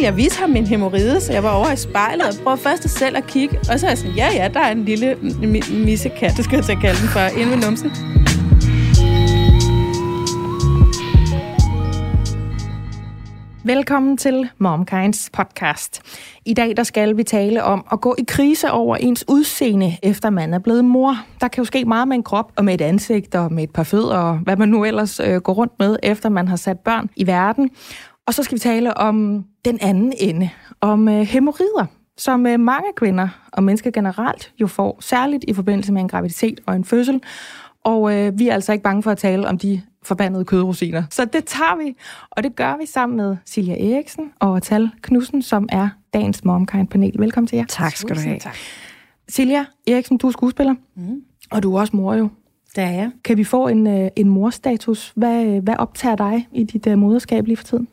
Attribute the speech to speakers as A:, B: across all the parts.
A: ville jeg vise ham min hemorride, så jeg var over i spejlet og prøvede først at selv at kigge. Og så er jeg sådan, ja, ja, der er en lille mi- missekat, det skal jeg til at kalde den for, inde ved numsen.
B: Velkommen til MomKinds podcast. I dag der skal vi tale om at gå i krise over ens udseende, efter man er blevet mor. Der kan jo ske meget med en krop og med et ansigt og med et par fødder og hvad man nu ellers øh, går rundt med, efter man har sat børn i verden. Og så skal vi tale om den anden ende, om øh, hemorrider, som øh, mange kvinder og mennesker generelt jo får, særligt i forbindelse med en graviditet og en fødsel. Og øh, vi er altså ikke bange for at tale om de forbandede kødrosiner. Så det tager vi, og det gør vi sammen med Silja Eriksen og Tal Knudsen, som er dagens MomKind-panel. Velkommen til jer.
C: Tak skal du have.
A: Tak.
B: Silja Eriksen, du er skuespiller, mm. og du er også mor jo.
A: Det er jeg.
B: Kan vi få en, øh, en morstatus? Hvad, hvad optager dig i dit uh, moderskab lige for tiden?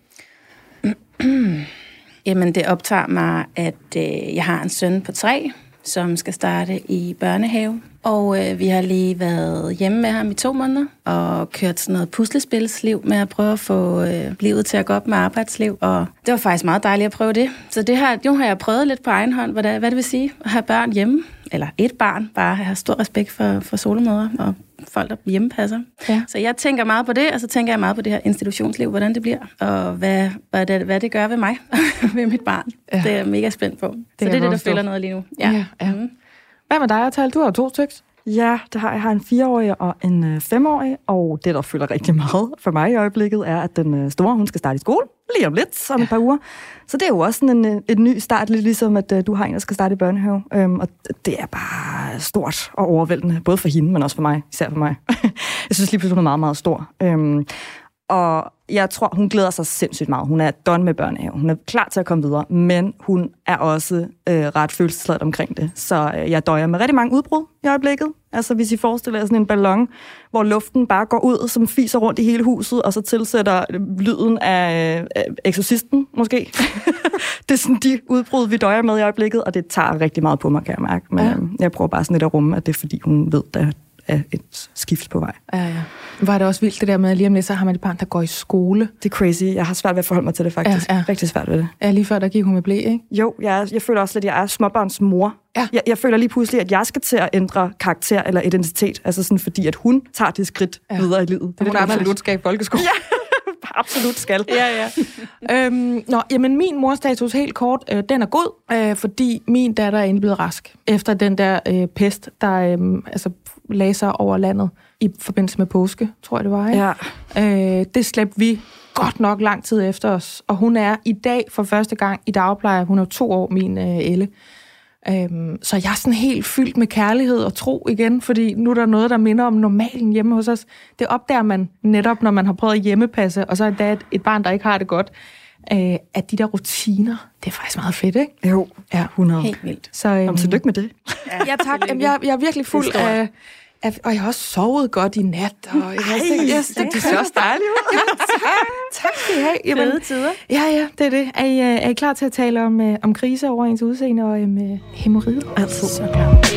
A: Jamen, det optager mig, at øh, jeg har en søn på tre, som skal starte i børnehave. Og øh, vi har lige været hjemme med ham i to måneder, og kørt sådan noget puslespilsliv med at prøve at få øh, livet til at gå op med arbejdsliv. Og det var faktisk meget dejligt at prøve det. Så det her, nu har jeg prøvet lidt på egen hånd, hvad det, hvad det vil sige at have børn hjemme. Eller et barn, bare have stor respekt for, for solomødre og folk, der hjemmepasser.
B: Ja.
A: Så jeg tænker meget på det, og så tænker jeg meget på det her institutionsliv, hvordan det bliver, og hvad, hvad, det, hvad det gør ved mig, ved mit barn.
B: Ja.
A: Ja. Det er jeg mega spændt på. Det så det er det, der fylder noget lige nu.
B: Ja, ja.
A: Mm.
B: Hvad med dig, Tal? Du har to stykker.
C: Ja, det har, jeg har en fireårig og en øh, femårig, og det, der fylder rigtig meget for mig i øjeblikket, er, at den øh, store, hun skal starte i skole lige om lidt, om et par uger. Så det er jo også sådan en, øh, et ny start, lidt ligesom at øh, du har en, der skal starte i børnehave. Øhm, og det er bare stort og overvældende, både for hende, men også for mig, især for mig. jeg synes lige pludselig, hun er meget, meget stor. Øhm, og jeg tror, hun glæder sig sindssygt meget. Hun er done med børnehave. Hun er klar til at komme videre, men hun er også øh, ret følelsesladet omkring det. Så øh, jeg døjer med rigtig mange udbrud i øjeblikket. Altså hvis I forestiller jer sådan en ballon, hvor luften bare går ud, som fiser rundt i hele huset, og så tilsætter lyden af øh, eksorcisten, måske. det er sådan de udbrud, vi døjer med i øjeblikket, og det tager rigtig meget på mig, kan jeg mærke. Men
B: Ja.
C: øh, jeg prøver bare sådan lidt at rumme, at det er fordi, hun ved, der er et skift på vej.
B: Ja, ja. Var det også vildt det der med, at lige om lidt, så har man et barn, der går i skole.
C: Det er crazy. Jeg har svært ved at forholde mig til det, faktisk.
B: Ja,
C: Ja. Rigtig svært ved det.
B: Ja, lige før der gik hun med blæ, ikke?
C: Jo, jeg, jeg føler også lidt, at jeg er småbarns mor.
B: Ja.
C: Jeg, jeg føler lige pludselig, at jeg skal til at ændre karakter eller identitet. Altså sådan, fordi at hun tager det skridt
B: Ja.
C: videre i livet. Det er lidt underligt.
B: skal i folkeskole.
C: Ja, absolut skal.
B: ja, ja. øhm, nå, jamen min morstatus helt kort, øh, den er god, øh, fordi min datter er blevet rask. Efter den der øh, pest, der øh, altså, sig over landet i forbindelse med påske, tror jeg det var. Ikke?
C: Ja.
B: Øh, det slæbte vi godt nok lang tid efter os. Og hun er i dag for første gang i dagpleje. Hun er to år, min øh, Elle. Øhm, så jeg er sådan helt fyldt med kærlighed og tro igen, fordi nu er der noget, der minder om normalen hjemme hos os. Det opdager man netop, når man har prøvet at hjemmepasse, og så er der et, et barn, der ikke har det godt. Øh, at de der rutiner, det er faktisk meget fedt, ikke?
C: Jo,
B: Ja.
C: 100.
A: Helt vildt.
B: Så, øhm,
C: Om tillykke med det.
B: Ja, tak. Jamen, jeg, jeg er virkelig fuld
A: Det
B: af, af... Og jeg har også sovet godt i nat. Og jeg, jeg, jeg, jeg,
C: det ser også dejligt ud.
B: tak skal I have. Jamen,
A: Fede tider.
B: Ja, ja, det er det. Er I, øh, er I klar til at tale om, øh, om krise over ens udseende og um, øh, hemorrider?
C: Altid.
B: Så klar.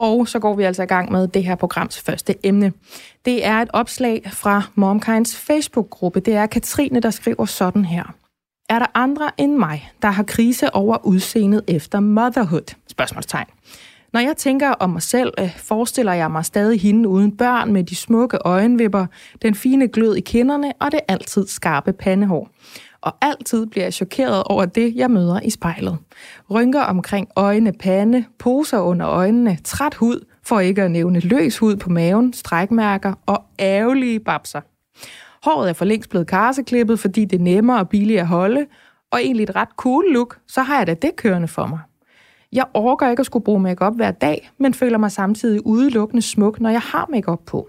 B: Og så går vi altså i gang med det her programs første emne. Det er et opslag fra MomKinds Facebook-gruppe. Det er Katrine, der skriver sådan her. Er der andre end mig, der har krise over udseendet efter motherhood? Spørgsmålstegn. Når jeg tænker om mig selv, øh, forestiller jeg mig stadig hende uden børn med de smukke øjenvipper, den fine glød i kinderne og det altid skarpe pandehår. Og altid bliver jeg chokeret over det, jeg møder i spejlet. Rynker omkring øjne, pande, poser under øjnene, træt hud, for ikke at nævne løs hud på maven, strækmærker og ærgerlige babser. Håret er for længst blevet karseklippet, fordi det er nemmere og billigere at holde, og egentlig et ret cool look, så har jeg da det kørende for mig. Jeg orker ikke at skulle bruge makeup hver dag, men føler mig samtidig udelukkende smuk, når jeg har makeup på.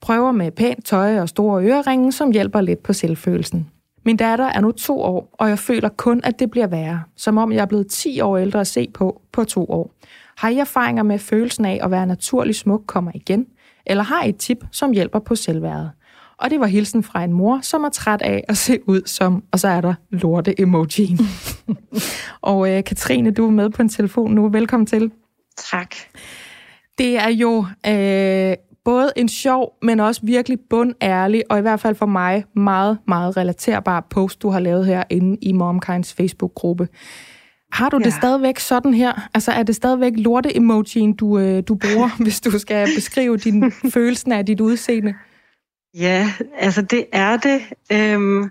B: Prøver med pænt tøj og store øreringe, som hjælper lidt på selvfølelsen. Min datter er nu to år, og jeg føler kun, at det bliver værre, som om jeg er blevet 10 år ældre at se på på to år. Har I erfaringer med følelsen af at være naturlig smuk kommer igen? Eller har I et tip, som hjælper på selvværdet? Og det var hilsen fra en mor, som er træt af at se ud som, og så er der lorte emojien. og øh, Katrine, du er med på en telefon nu. Velkommen til.
D: Tak.
B: Det er jo øh, både en sjov, men også virkelig bundærlig, og i hvert fald for mig meget, meget relaterbar post, du har lavet her inde i MomKinds Facebook-gruppe. Har du ja. det stadigvæk sådan her? Altså er det stadigvæk lorte-emojien, du, øh, du bruger, hvis du skal beskrive din følelsen af dit udseende?
D: Ja, altså det er det. Øhm,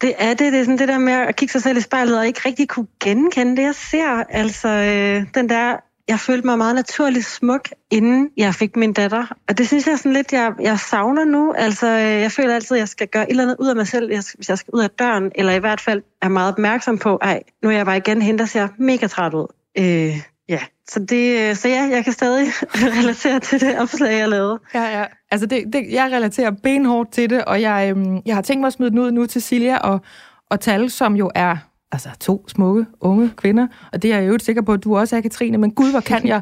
D: det er det. Det er sådan det der med at kigge sig selv i spejlet og ikke rigtig kunne genkende det, jeg ser. Altså øh, den der, jeg følte mig meget naturligt smuk, inden jeg fik min datter. Og det synes jeg sådan lidt, jeg, jeg savner nu. Altså øh, jeg føler altid, at jeg skal gøre et eller andet ud af mig selv, hvis jeg skal ud af døren. Eller i hvert fald er meget opmærksom på, ej, nu er jeg bare igen henter, der ser mega træt ud. Øh, Ja, så, det, øh, så ja, jeg kan stadig relatere til det opslag, jeg lavede.
B: Ja, ja. Altså, det, det, jeg relaterer benhårdt til det, og jeg, øhm, jeg har tænkt mig at smide den ud nu til Silja og, og Tal, som jo er altså, to smukke, unge kvinder, og det er jeg jo sikker på, at du også er, Katrine, men gud, hvor kan jeg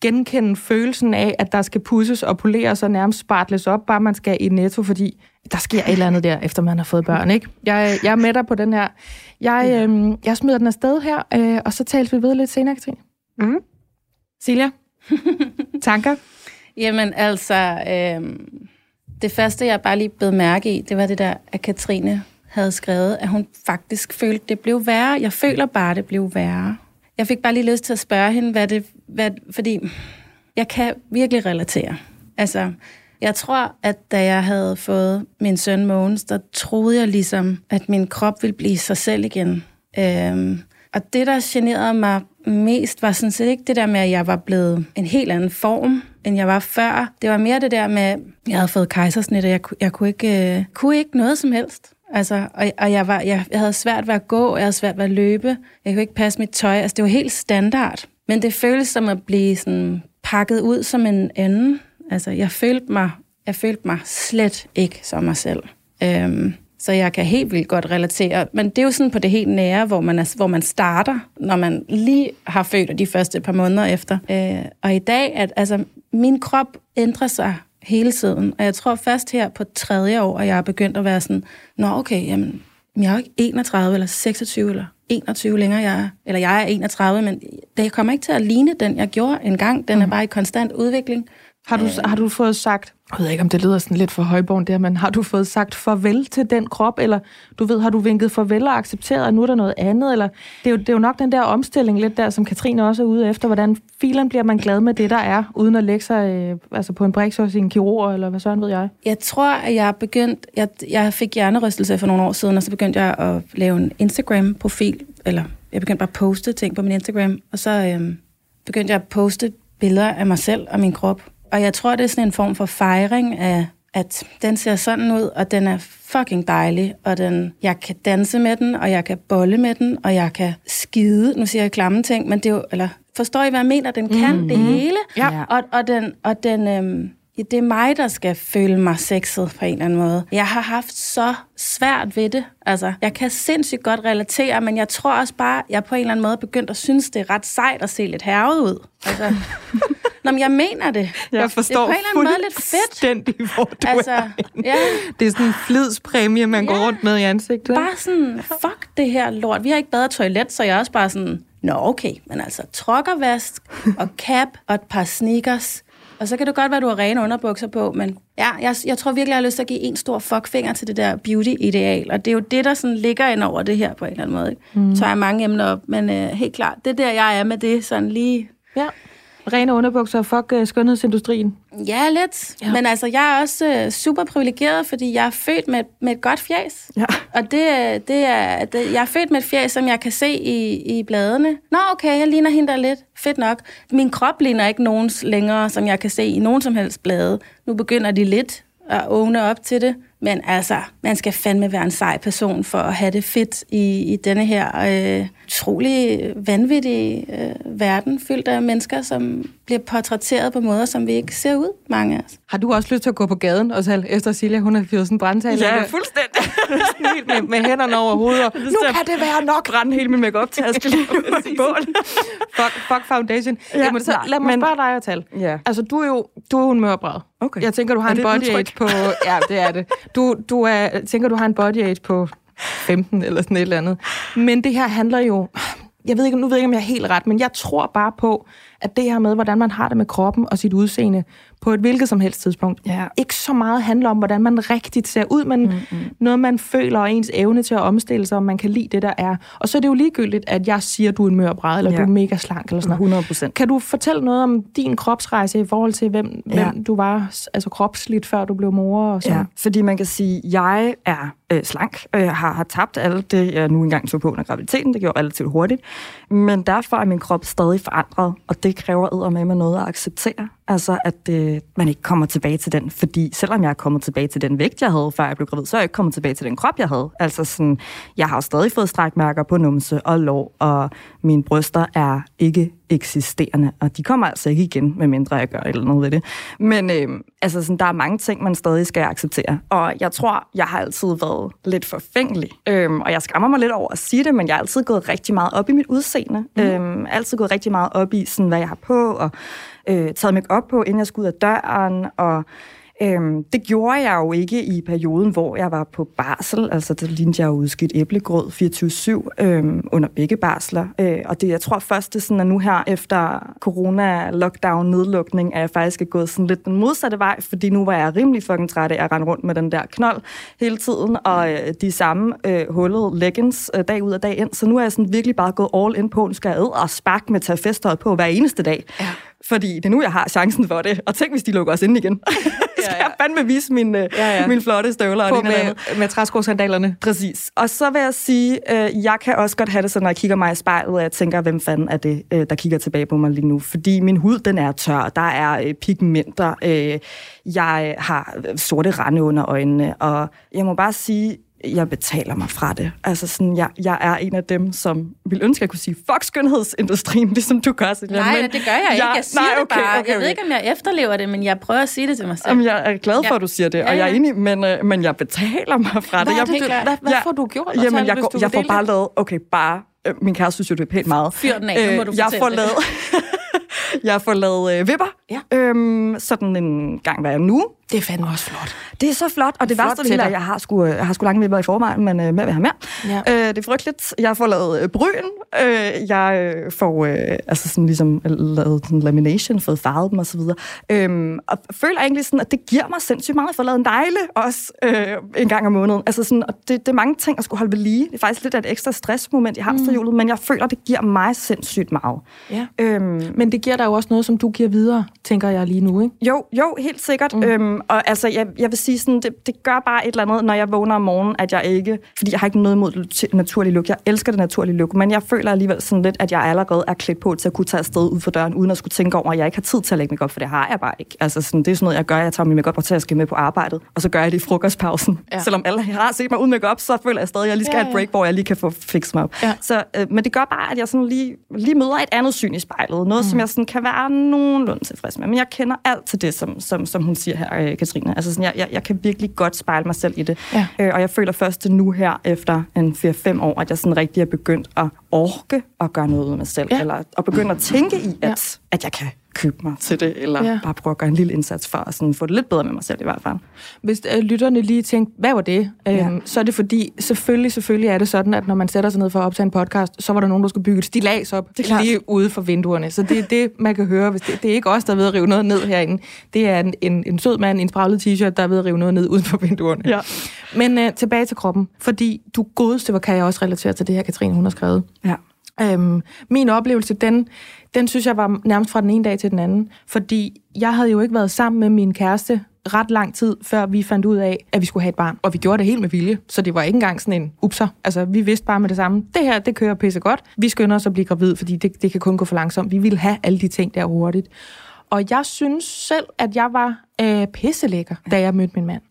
B: genkende følelsen af, at der skal pusses og poleres og nærmest spartles op, bare man skal i netto, fordi der sker et eller andet der, efter man har fået børn, ikke? Jeg, jeg er med dig på den her. Jeg, øhm, jeg smider den afsted her, øh, og så tales vi ved lidt senere, Katrine. Mm. Silja, tanker?
A: Jamen altså, øh, det første, jeg bare lige blev mærke i, det var det der, at Katrine havde skrevet, at hun faktisk følte, det blev værre. Jeg føler bare, det blev værre. Jeg fik bare lige lyst til at spørge hende, hvad det... Hvad, fordi jeg kan virkelig relatere. Altså, jeg tror, at da jeg havde fået min søn Mogens, der troede jeg ligesom, at min krop ville blive sig selv igen. Øhm, og det, der generede mig mest, var sådan set ikke det der med, at jeg var blevet en helt anden form, end jeg var før. Det var mere det der med, at jeg havde fået kejsersnit, og jeg, jeg kunne, ikke, øh, kunne ikke noget som helst. Altså, og, og jeg, var, jeg, jeg havde svært ved at gå, jeg havde svært ved at løbe, jeg kunne ikke passe mit tøj. Altså, det var helt standard. Men det føltes som at blive sådan pakket ud som en anden. Altså, jeg følte mig, jeg følte mig slet ikke som mig selv. Øhm, så jeg kan helt vildt godt relatere. Men det er jo sådan på det helt nære, hvor man, er, hvor man starter, når man lige har født de første par måneder efter. Øh, og i dag, at altså, min krop ændrer sig hele tiden. Og jeg tror først her på tredje år, at jeg er begyndt at være sådan, nå okay, jamen, jeg er jo ikke 31 eller 26 eller 21 længere, jeg er, eller jeg er 31, men det kommer ikke til at ligne den, jeg gjorde engang. Den er mm. bare i konstant udvikling.
B: Har du, øh, har du fået sagt, jeg ved ikke, om det lyder sådan lidt for højborn der, men har du fået sagt farvel til den krop, eller du ved, har du vinket farvel og accepteret, at nu er der noget andet, eller det er jo, det er jo nok den der omstilling lidt der, som Katrine også er ude efter, hvordan filen bliver man glad med det, der er, uden at lægge sig øh, altså på en briks hos en kirurg, eller hvad sådan ved jeg?
A: Jeg tror, at jeg begyndt, jeg, jeg fik hjernerystelse for nogle år siden, og så begyndte jeg at lave en Instagram-profil, eller jeg begyndte bare at poste ting på min Instagram, og så øh, begyndte jeg at poste billeder af mig selv og min krop, og jeg tror, det er sådan en form for fejring af, at den ser sådan ud, og den er fucking dejlig, og den, jeg kan danse med den, og jeg kan bolle med den, og jeg kan skide. Nu siger jeg klamme ting, men det er jo, eller forstår I, hvad jeg mener? Den kan mm-hmm. det hele. Ja. Og, og den, og den øhm, det er mig, der skal føle mig sexet på en eller anden måde. Jeg har haft så svært ved det. Altså, jeg kan sindssygt godt relatere, men jeg tror også bare, jeg på en eller anden måde begyndt at synes, det er ret sejt at se lidt hervet ud. Altså, Nå, men jeg mener det.
B: Jeg forstår det er på en eller anden måde lidt fedt. hvor du altså, er ja. Det er sådan en flidspræmie, man ja. går rundt med i ansigtet.
A: Bare sådan, fuck det her lort. Vi har ikke bedre toilet, så jeg er også bare sådan, nå okay, men altså trokkervask og cap og et par sneakers, og så kan det godt være, at du har rene underbukser på, men ja, jeg, jeg tror virkelig, jeg har lyst til at give en stor fuckfinger til det der beauty-ideal. Og det er jo det, der sådan ligger ind over det her på en eller anden måde. Ikke? Mm. Så jeg mange emner op, men øh, helt klart, det er der, jeg er med det, sådan lige...
B: Ja. Rene underbukser, fuck uh, skønhedsindustrien.
A: Ja, lidt.
B: Ja.
A: Men altså, jeg er også øh, super privilegeret, fordi jeg er født med, med et godt fjæs.
C: Ja.
A: Og det, er- det er, det, jeg er født med et fjæs, som jeg kan se i, i bladene. Nå, okay, jeg ligner hende der lidt. Fedt nok. Min krop ligner ikke nogens længere, som jeg kan se i nogen som helst blade. Nu begynder de lidt at åbne op til det. Men altså, man skal fandme være en sej person for at have det fedt i, i denne her øh, utrolig vanvittige øh, verden, fyldt af mennesker, som bliver portrætteret på måder, som vi ikke ser ud, mange af os.
B: Har du også lyst til at gå på gaden, og så efter Silja, hun har fyret sådan en brandtal?
C: Ja, fuldstændig.
B: helt med, med hænderne over hovedet. og, Nu kan det være nok.
C: Brænde hele min lige i bål.
B: Fuck, fuck foundation. Ja,
C: Ja,
B: Jamen, så
C: nej,
B: lad mig
C: men-
B: spørge dig at tale.
C: Ja.
B: Altså, du er jo, du er jo en mørbræd.
C: Okay.
B: Jeg tænker, du har
C: Er
B: en body age på... Ja, det er det. Du, du er, tænker, du har en body age på 15 eller sådan et eller andet. Men det her handler jo... Jeg ved ikke, nu ved jeg ikke, om jeg er helt ret, men jeg tror bare på, at det her med, hvordan man har det med kroppen og sit udseende på et hvilket som helst tidspunkt,
C: Ja.
B: ikke så meget handler om, hvordan man rigtigt ser ud, men mm-hmm. noget, man føler og ens evne til at omstille sig, om man kan lide det, der er. Og så er det jo ligegyldigt, at jeg siger, at du er en mørbræd, eller ja. Du er mega slank, eller sådan noget.
C: 100 procent.
B: Kan du fortælle noget om din kropsrejse i forhold til, hvem, ja. Hvem du var altså kropsligt, før du blev mor? Og så?
C: Ja, fordi man kan sige, at jeg er øh, slank, og jeg har, har tabt alt det, jeg nu engang tog på under graviditeten. Det gjorde relativt hurtigt. Men derfor er min krop stadig forandret, og det kræver med med noget at acceptere. Altså, at øh, man ikke kommer tilbage til den. Fordi selvom jeg er kommet tilbage til den vægt, jeg havde, før jeg blev gravid, så er jeg ikke kommet tilbage til den krop, jeg havde. Altså sådan, jeg har stadig fået strækmærker på numse og lår, og mine bryster er ikke eksisterende, og de kommer altså ikke igen, medmindre jeg gør et eller andet ved det. Men øh, altså sådan, der er mange ting, man stadig skal acceptere. Og jeg tror, jeg har altid været lidt forfængelig. Øhm, og jeg skammer mig lidt over at sige det, men jeg har altid gået rigtig meget op i mit udseende. Mm. Øhm, altid gået rigtig meget op i, sådan, hvad jeg har på, og øh, taget mig op på, inden jeg skulle ud af døren, og Øhm, det gjorde jeg jo ikke i perioden, hvor jeg var på barsel. Altså, der lignede jeg jo udskidt æblegrød 24-7 øhm, under begge barsler. Øh, og det, jeg tror først, det er sådan, at nu her efter corona, lockdown, nedlukning, er jeg faktisk er gået sådan lidt den modsatte vej, fordi nu var jeg rimelig fucking træt af at rende rundt med den der knold hele tiden, og øh, de samme øh, hullede leggings øh, dag ud og dag ind. Så nu er jeg sådan virkelig bare gået all in på, nu skal jeg æde og spark med tage festtøjet på hver eneste dag. Ja. Fordi det er nu, jeg har chancen for det. Og tænk, hvis de lukker os ind igen. skal
B: ja.
C: jeg fandme vise mine, ja,
B: Ja,
C: ja.
B: ja.
C: mine flotte støvler.
B: På
C: og
B: med,
C: andet.
B: med træskosandalerne.
C: Præcis. Og så vil jeg sige, øh, jeg kan også godt have det sådan, når jeg kigger mig i spejlet, og jeg tænker, hvem fanden er det, øh, der kigger tilbage på mig lige nu? Fordi min hud, den er tør. Der er øh, pigmenter. Øh, jeg har sorte rande under øjnene. Og jeg må bare sige, jeg betaler mig fra det. Altså sådan, jeg, jeg er en af dem, som vil ønske, at jeg kunne sige, fuck skønhedsindustrien, ligesom du gør. Silja.
A: Nej,
C: Men
A: det gør jeg ikke. Jeg siger
C: nej,
A: det
C: okay,
A: bare.
C: okay,
A: Jeg ved
C: okay.
A: ikke, om jeg efterlever det, men jeg prøver at sige det til mig selv.
C: Jamen, jeg er glad for,
A: Ja.
C: at du siger det, og
A: Ja,
C: jeg er
A: ja.
C: enig, men, øh, men jeg betaler mig fra
B: Hvad,
C: det. Jeg,
B: det,
A: klart.
B: hvad, hvad
C: Ja.
B: får du gjort?
C: Jamen,
B: Tal,
C: jeg,
B: hvis
C: går,
B: du
C: jeg får bare
B: det?
C: lavet, okay, bare, øh, min kæreste synes jo, det er pænt meget.
A: Fyr den af, nu må du
C: jeg
A: fortælle
C: får
A: det.
C: lavet, jeg får lavet øh, vipper,
B: Ja.
C: Øhm, sådan en gang hver nu.
B: Det er fandme også flot.
C: Det er så flot, og det
B: Flot
C: værste det er, at jeg har sgu, jeg har sgu lange vipper i forvejen, men øh, med vil have mere.
B: Ja.
C: Øh, det er frygteligt. Jeg får lavet øh, bryn. Øh, jeg øh, får øh, altså sådan ligesom lavet sådan lamination, fået farvet dem osv. Øhm, og føler egentlig sådan, at det giver mig sindssygt meget. Jeg får lavet negle også øh, en gang om måneden. Altså sådan, og det, det er mange ting at skulle holde ved lige. Det er faktisk lidt af et ekstra stressmoment i hamsterhjulet, mm. men jeg føler, det giver mig sindssygt meget.
B: Ja.
C: Øhm,
B: Men det giver dig jo også noget, som du giver videre, tænker jeg lige nu, ikke?
C: jo, jo, helt sikkert. Mm. Øhm, og altså, jeg, jeg vil sige sådan, det, det gør bare et eller andet, når jeg vågner om morgenen, at jeg ikke... Fordi jeg har ikke noget imod det naturlige look. Jeg elsker det naturlige look, men jeg føler alligevel sådan lidt, at jeg allerede er klædt på til at kunne tage afsted ud for døren, uden at skulle tænke over, at jeg ikke har tid til at lægge makeup, for det har jeg bare ikke. Altså, sådan, det er sådan noget, jeg gør. Jeg tager min makeup på til at skal med på arbejdet, og så gør jeg det i frokostpausen.
B: Ja.
C: Selvom alle har set mig uden makeup, så føler jeg stadig, at jeg lige skal
B: Ja,
C: ja, have et break, hvor jeg lige kan få fikset mig op.
B: Ja.
C: Så, øh, men det gør bare, at jeg sådan lige, lige møder et andet syn i spejlet. Noget, mm. som jeg sådan kan være nogenlunde tilfreds med. Men jeg kender alt til det, som, som, som hun siger her, øh, Katrine. Altså sådan, jeg, jeg, jeg kan virkelig godt spejle mig selv i det.
B: Ja.
C: Øh, og jeg føler først nu her, efter en 4-5 år, at jeg sådan rigtig er begyndt at orke at gøre noget af mig selv.
B: Ja.
C: Eller at begynde at tænke i, at,
B: ja.
C: at jeg kan købe mig til det, eller
B: Ja.
C: bare prøve at gøre en lille indsats for at sådan få det lidt bedre med mig selv i hvert fald.
B: Hvis øh, lytterne lige tænkte, hvad var det? Øhm,
C: Ja.
B: Så er det fordi, selvfølgelig, selvfølgelig er det sådan, at når man sætter sig ned for at optage en podcast, så var der nogen, der skulle bygge et stilas op
C: Det er
B: lige ude for vinduerne. Så det er det, man kan høre. Hvis det, det er ikke os, der er ved at rive noget ned herinde. Det er en, en, en sød mand i en spraglet t-shirt, der er ved at rive noget ned uden for vinduerne.
C: Ja.
B: Men øh, tilbage til kroppen. Fordi du godeste, hvor kan jeg også relatere til det her, Katrine, hun har skrevet.
C: Ja.
B: Øhm, min oplevelse, den, den synes jeg var nærmest fra den ene dag til den anden. Fordi jeg havde jo ikke været sammen med min kæreste ret lang tid, før vi fandt ud af, at vi skulle have et barn. Og vi gjorde det helt med vilje, så det var ikke engang sådan en upser. Altså, vi vidste bare med det samme, det her, det kører pisse godt. Vi skynder os at blive gravid, fordi det, det kan kun gå for langsomt. Vi ville have alle de ting der hurtigt. Og jeg synes selv, at jeg var øh, pisselækker, da jeg mødte min mand.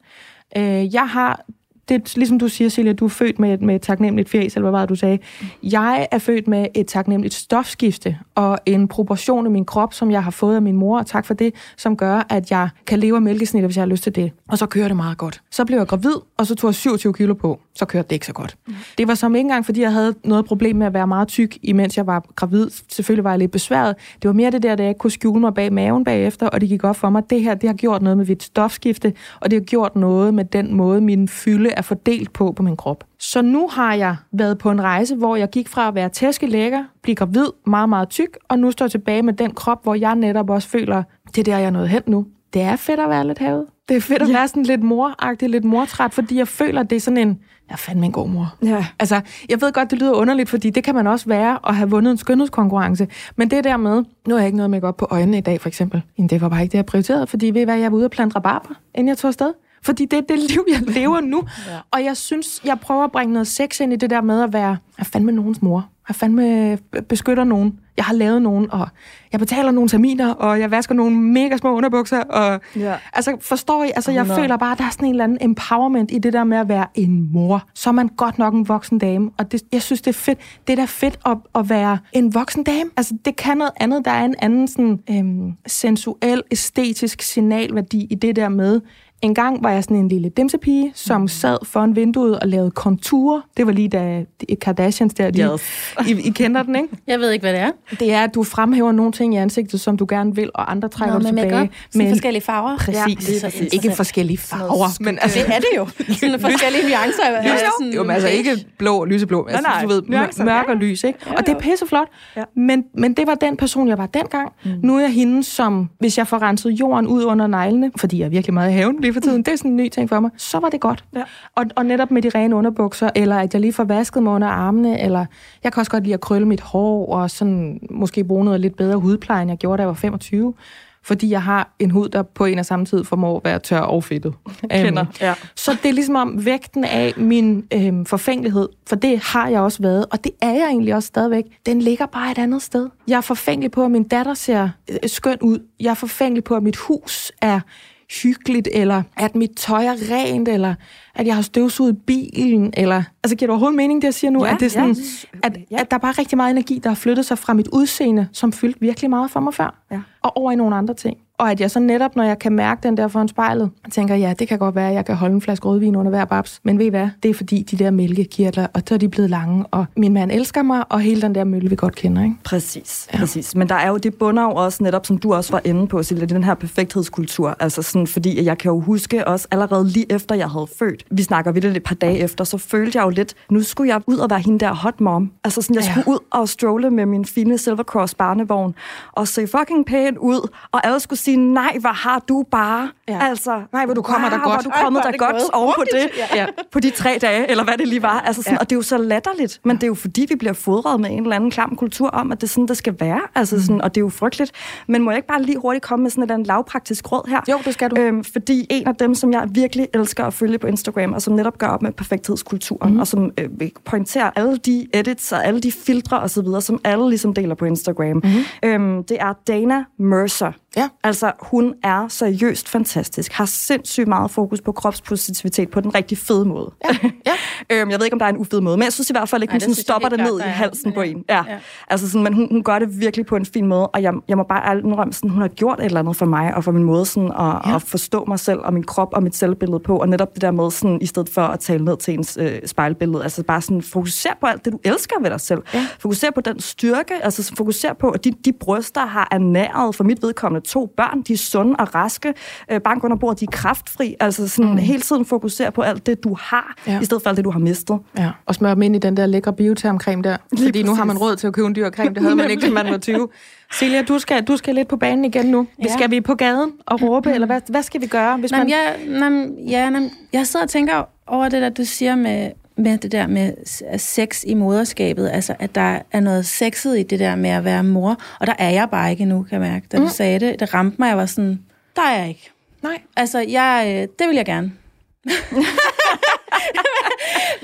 B: Øh, jeg har det ligesom du siger, Silja, du er født med, med et taknemmeligt fjes, eller hvad var det, du sagde. Jeg er født med et taknemmeligt stofskifte, og en proportion i min krop, som jeg har fået af min mor, og tak for det, som gør, at jeg kan leve af mælkesnitter, hvis jeg har lyst til det. Og så kører det meget godt. Så blev jeg gravid, og så tog jeg 27 kilo på. Så kørte det ikke så godt. Mm. Det var som ikke engang, fordi jeg havde noget problem med at være meget tyk, imens jeg var gravid. Selvfølgelig var jeg lidt besværet. Det var mere det der, da jeg ikke kunne skjule mig bag maven bagefter, og det gik op for mig. Det her, det har gjort noget med mit stofskifte, og det har gjort noget med den måde, min fylde er fordelt på på min krop. Så nu har jeg været på en rejse, hvor jeg gik fra at være tæskelækker, blive gravid, meget, meget tyk, og nu står jeg tilbage med den krop, hvor jeg netop også føler, det er der, jeg er nået hen nu. Det er fedt at være lidt havet. Det er fedt at ja. være sådan lidt moragtig, lidt mortræt, fordi jeg føler, at det er sådan en, jeg er fandme en god mor.
C: Ja.
B: Altså, jeg ved godt, det lyder underligt, fordi det kan man også være at have vundet en skønhedskonkurrence. Men det der med, nu har jeg ikke noget med op på øjnene i dag, for eksempel. Men det var bare ikke det, jeg prioriterede, fordi ved I hvad, jeg var ude og plante rabarber, inden jeg tog afsted. Fordi det er det liv, jeg lever nu. ja. Og jeg synes, jeg prøver at bringe noget sex ind i det der med at være, jeg er fandme nogens mor. Jeg fandme beskytter nogen. Jeg har lavet nogen, og jeg betaler nogle terminer, og jeg vasker nogle mega små underbukser. Og,
C: Ja.
B: Altså, forstår I? Altså, jeg
C: 100.
B: føler bare, at der er sådan en eller anden empowerment i det der med at være en mor. Så er man godt nok en voksen dame, og det, jeg synes, det er fedt. Det er da fedt at, at være en voksen dame. Altså, det kan noget andet. Der er en anden sådan, øhm, sensuel, æstetisk signalværdi i det der med, en gang var jeg sådan en lille dimsepige, som sad foran vinduet og lavede konturer. Det var lige da Kardashians der, de,
C: Yes.
B: I, I kender den, ikke?
A: Jeg ved ikke, hvad det er.
B: Det er, at du fremhæver nogle ting i ansigtet, som du gerne vil, og andre trækker
A: Nå,
B: du
A: med
B: tilbage.
A: Sådan forskellige farver.
B: Præcis.
C: Ja, lige præcis.
B: Ikke forskellige farver, men altså...
A: Det er det jo. Sådan forskellige nuancer.
B: Jo, jo.
A: sådan
B: jo, men altså ikke blå og lyseblå. Altså,
C: nej.
B: du ved,
C: Nuancer,
B: mør- mørk
C: ja,
B: og lys, ikke? Og det er pisseflot.
C: Ja.
B: Men, men det var den person, jeg var dengang. Mm. Nu er jeg hende, som, hvis jeg får renset jorden ud under neglene, fordi jeg er virkelig meget i haven lige for tiden, det er sådan en ny ting for mig, så var det godt.
C: Ja.
B: Og, og netop med de rene underbukser, eller at jeg lige får vasket mig under armene, eller jeg kan også godt lide at krølle mit hår, og sådan måske bruge noget lidt bedre hudpleje, end jeg gjorde, da jeg var 25. Fordi jeg har en hud, der på en og samme tid formår at være tør og fedtet.
C: Kender,
B: Øhm,
C: ja.
B: så det er ligesom om vægten af min øhm, forfængelighed, for det har jeg også været, og det er jeg egentlig også stadigvæk, den ligger bare et andet sted. Jeg er forfængelig på, at min datter ser øh, skøn ud. Jeg er forfængelig på, at mit hus er hyggeligt, eller at mit tøj er rent, eller at jeg har støvsuget bilen, eller... Altså, giver det overhovedet mening, det jeg siger nu?
C: Ja,
B: at, det er sådan,
C: ja.
B: at, at der er bare rigtig meget energi, der har flyttet sig fra mit udseende, som fyldte virkelig meget for mig før,
C: Ja.
B: og over i nogle andre ting. Og at jeg så netop, når jeg kan mærke den der foran spejlet, tænker, ja, det kan godt være, at jeg kan holde en flaske rødvin under hver babs. Men ved I hvad? Det er fordi, de der mælkekirtler, og så er de blevet lange, og min mand elsker mig, og hele den der mølle, vi godt kender, ikke?
C: Præcis, ja. præcis. Men der er jo, det bunder jo også netop, som du også var inde på, Silja, den her perfekthedskultur. Altså sådan, fordi jeg kan jo huske også allerede lige efter jeg havde født, vi snakker vidt et par dage efter, så følte jeg jo lidt, nu skulle jeg ud og være hende der hot mom. Altså sådan, jeg
B: Ja.
C: skulle ud og strolle med min fine Silver Cross barnevogn, og se fucking pæn ud, og alle skulle sige, nej, hvor har du bare.
B: Ja.
C: Altså,
B: Nej, hvor du kommer der
C: wow,
B: godt.
C: Hvor du kommer
B: Ej, er
C: der godt oven på det.
B: Ja.
C: på de tre dage, eller hvad det lige var. Altså sådan,
B: Ja.
C: Og det er jo så latterligt, men det er jo fordi, vi bliver fodret med en eller anden klam kultur om, at det er sådan, det skal være. Altså sådan, og det er jo frygteligt. Men må jeg ikke bare lige hurtigt komme med sådan et eller andet lavpraktisk råd her?
B: Jo, det skal du.
C: Øhm, fordi en af dem, som jeg virkelig elsker at følge på Instagram, og som netop gør op med perfekthedskulturen, mm. og som øh, pointerer alle de edits og alle de filtre osv., som alle ligesom deler på Instagram, mm. øhm, det er Dana Mercer.
B: Ja.
C: Altså, hun er seriøst fantastisk, har sindssygt meget fokus på kropspositivitet på den rigtig fede måde.
B: Ja. Ja.
C: øhm, jeg ved ikke, om der er en ufed måde, men jeg synes i hvert fald
A: Nej,
C: hun sådan stopper det ned i halsen på
A: Ja.
C: en. Ja.
A: Ja.
C: Altså sådan, men hun, hun gør det virkelig på en fin måde, og jeg, jeg må bare indrømme, sådan, hun har gjort et eller andet for mig, og for min måde sådan, at, ja. at forstå mig selv og min krop og mit selvbillede på, og netop det der med, sådan, i stedet for at tale ned til ens øh, spejlbillede, altså bare sådan, fokuser på alt det, du elsker ved dig selv. Ja. Fokuser på den styrke, altså fokuser på, at de, de bryster har ernæret for mit vedkommende to børn, de er sunde og raske, øh, bank under bordet, de er kraftfri, altså sådan mm. hele tiden fokusere på alt det, du har,
B: Ja.
C: i stedet for alt det, du har mistet.
B: Ja, og smøre dem ind i den der lækre biotermcreme der.
C: Lige
B: fordi nu har man
C: præcis.
B: råd til at købe en dyr creme. Det havde man ikke, da man var 20. Celia, du skal, du skal lidt på banen igen nu. Ja. Skal vi på gaden og råbe, eller hvad, hvad skal vi gøre? Hvis man...
A: men jeg, nej, men- ja, nej, men jeg sidder og tænker over det der, du siger med, med det der med sex i moderskabet, altså at der er noget sexet i det der med at være mor, og der er jeg bare ikke nu, kan jeg mærke. Da du mm. sagde det, det ramte mig, jeg var sådan, der er jeg ikke.
B: Nej.
A: Altså, jeg, øh, det vil jeg gerne.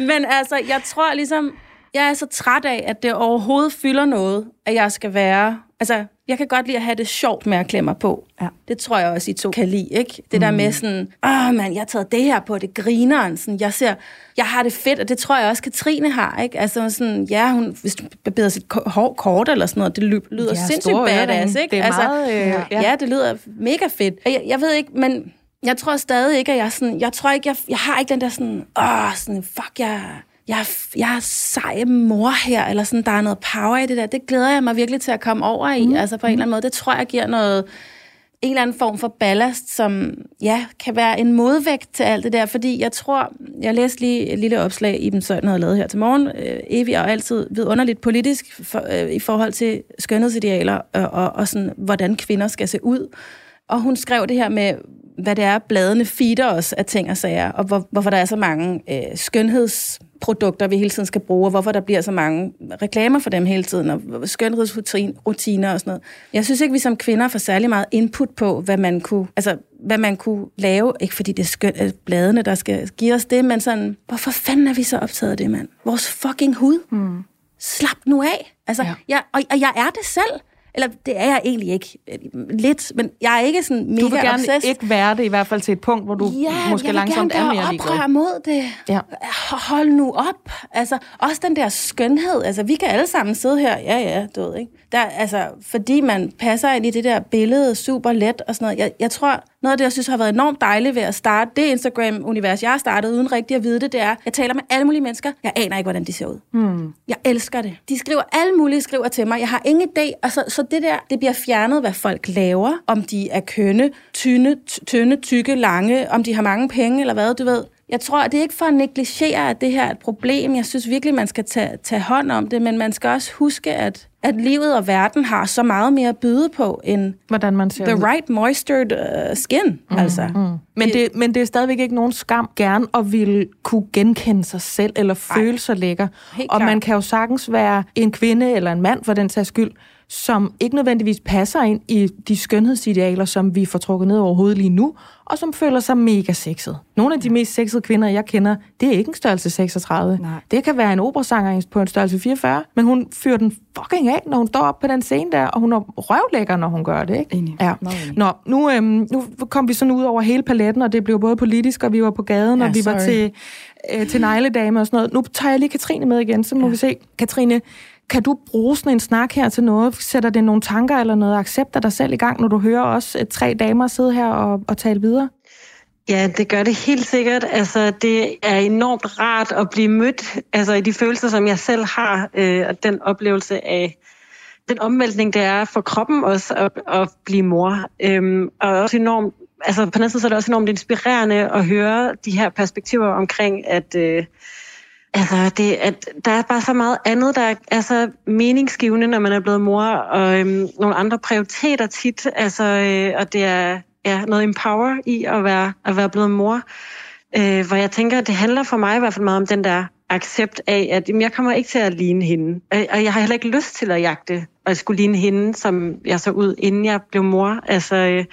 A: Men altså, jeg tror ligesom, jeg er så træt af, at det overhovedet fylder noget, at jeg skal være... Altså, jeg kan godt lide at have det sjovt med at klemme mig på. Ja. Det tror jeg også, I to kan lide, ikke? Det mm. der med sådan, åh mand, jeg har taget det her på, det griner. Sådan, jeg ser, jeg har det fedt, og det tror jeg også, Katrine har, ikke? Altså sådan, ja, hun, hvis du barberer sit hår kort eller sådan noget, det lyder ja, sindssygt badass, ikke?
B: Det er
A: altså,
B: meget, øh,
A: ja. ja. det lyder mega fedt. Jeg, jeg ved ikke, men jeg tror stadig ikke, at jeg sådan, jeg tror ikke, jeg, jeg har ikke den der sådan, åh, sådan, fuck, jeg jeg, jeg er sej mor her, eller sådan, der er noget power i det der. Det glæder jeg mig virkelig til at komme over i, mm. altså på en eller anden måde. Det tror jeg giver noget, en eller anden form for ballast, som ja, kan være en modvægt til alt det der, fordi jeg tror, jeg læste lige et lille opslag, Iben Søjden havde lavet her til morgen, øh, evig og altid vidunderligt politisk for, øh, i forhold til skønhedsidealer og, og, og sådan, hvordan kvinder skal se ud. Og hun skrev det her med, hvad det er, bladene feeder os af ting og sager, og hvor, hvorfor der er så mange øh, skønhedsprodukter, vi hele tiden skal bruge, og hvorfor der bliver så mange reklamer for dem hele tiden, og skønhedsrutiner og sådan noget. Jeg synes ikke, vi som kvinder får særlig meget input på, hvad man kunne, altså, hvad man kunne lave, ikke fordi det er skøn, øh, bladene, der skal give os det, men sådan, hvorfor fanden er vi så optaget af det, mand? Vores fucking hud. Mm. Slap nu af. Altså, ja. jeg, og, og jeg er det selv. Eller det er jeg egentlig ikke. Lidt, men jeg er ikke sådan mega
B: Du vil gerne
A: obsessed.
B: ikke være det, i hvert fald til et punkt, hvor du
A: ja,
B: måske langsomt er mere
A: ligeglad. Ja, mod det. Ja. Hold nu op. Altså, også den der skønhed. Altså, vi kan alle sammen sidde her. Ja, ja, du ved, ikke? Der, altså, fordi man passer ind i det der billede super let og sådan noget. Jeg, jeg tror, noget af det, jeg synes har været enormt dejligt ved at starte det Instagram-univers, jeg har startet uden rigtig at vide det, det er, jeg taler med alle mulige mennesker. Jeg aner ikke, hvordan de ser ud. Mm. Jeg elsker det. De skriver alle mulige skriver til mig. Jeg har ingen idé. Altså, så det der, det bliver fjernet, hvad folk laver. Om de er kønne, tynde, tynde, tykke, lange, om de har mange penge eller hvad, du ved. Jeg tror, det er ikke for at negligere, at det her er et problem. Jeg synes virkelig, man skal tage, tage hånd om det, men man skal også huske, at, at livet og verden har så meget mere at byde på, end
B: Hvordan man ser
A: the ud. right moistured uh, skin. Mm, altså. Mm.
B: Men, det, men det er stadigvæk ikke nogen skam gerne at ville kunne genkende sig selv, eller føle Ej. sig lækker. Helt og klar. man kan jo sagtens være en kvinde eller en mand, for den sags skyld, som ikke nødvendigvis passer ind i de skønhedsidealer, som vi får trukket ned over hovedet lige nu, og som føler sig mega sexet. Nogle af de mest sexede kvinder, jeg kender, det er ikke en størrelse 36. Nej. Det kan være en operasanger på en størrelse 44, men hun fyrer den fucking af, når hun står op på den scene der, og hun er røvlækker, når hun gør det. Ikke?
C: Enig.
B: Ja. Nå, nu, øhm, nu kom vi sådan ud over hele paletten, og det blev både politisk, og vi var på gaden, ja, og vi sorry. var til, øh, til negledame og sådan noget. Nu tager jeg lige Katrine med igen, så må ja. vi se. Katrine, kan du bruge sådan en snak her til noget? Sætter det nogle tanker eller noget accepter dig selv i gang, når du hører os øh, tre damer sidde her og, og tale videre?
D: Ja, det gør det helt sikkert. Altså, det er enormt rart at blive mødt altså, i de følelser, som jeg selv har, øh, og den oplevelse af den omvæltning, det er for kroppen også at, at blive mor. Øhm, og også enormt, altså på den anden side så er det også enormt inspirerende at høre de her perspektiver omkring, at øh, Altså, det, at der er bare så meget andet, der er så meningsgivende, når man er blevet mor, og øhm, nogle andre prioriteter tit, altså, øh, og det er ja, noget empower i at være, at være blevet mor, øh, hvor jeg tænker, at det handler for mig i hvert fald meget om den der accept af, at jamen, jeg kommer ikke til at ligne hende. Øh, og jeg har heller ikke lyst til at jagte, og jeg skulle ligne hende, som jeg så ud, inden jeg blev mor. Altså, øh,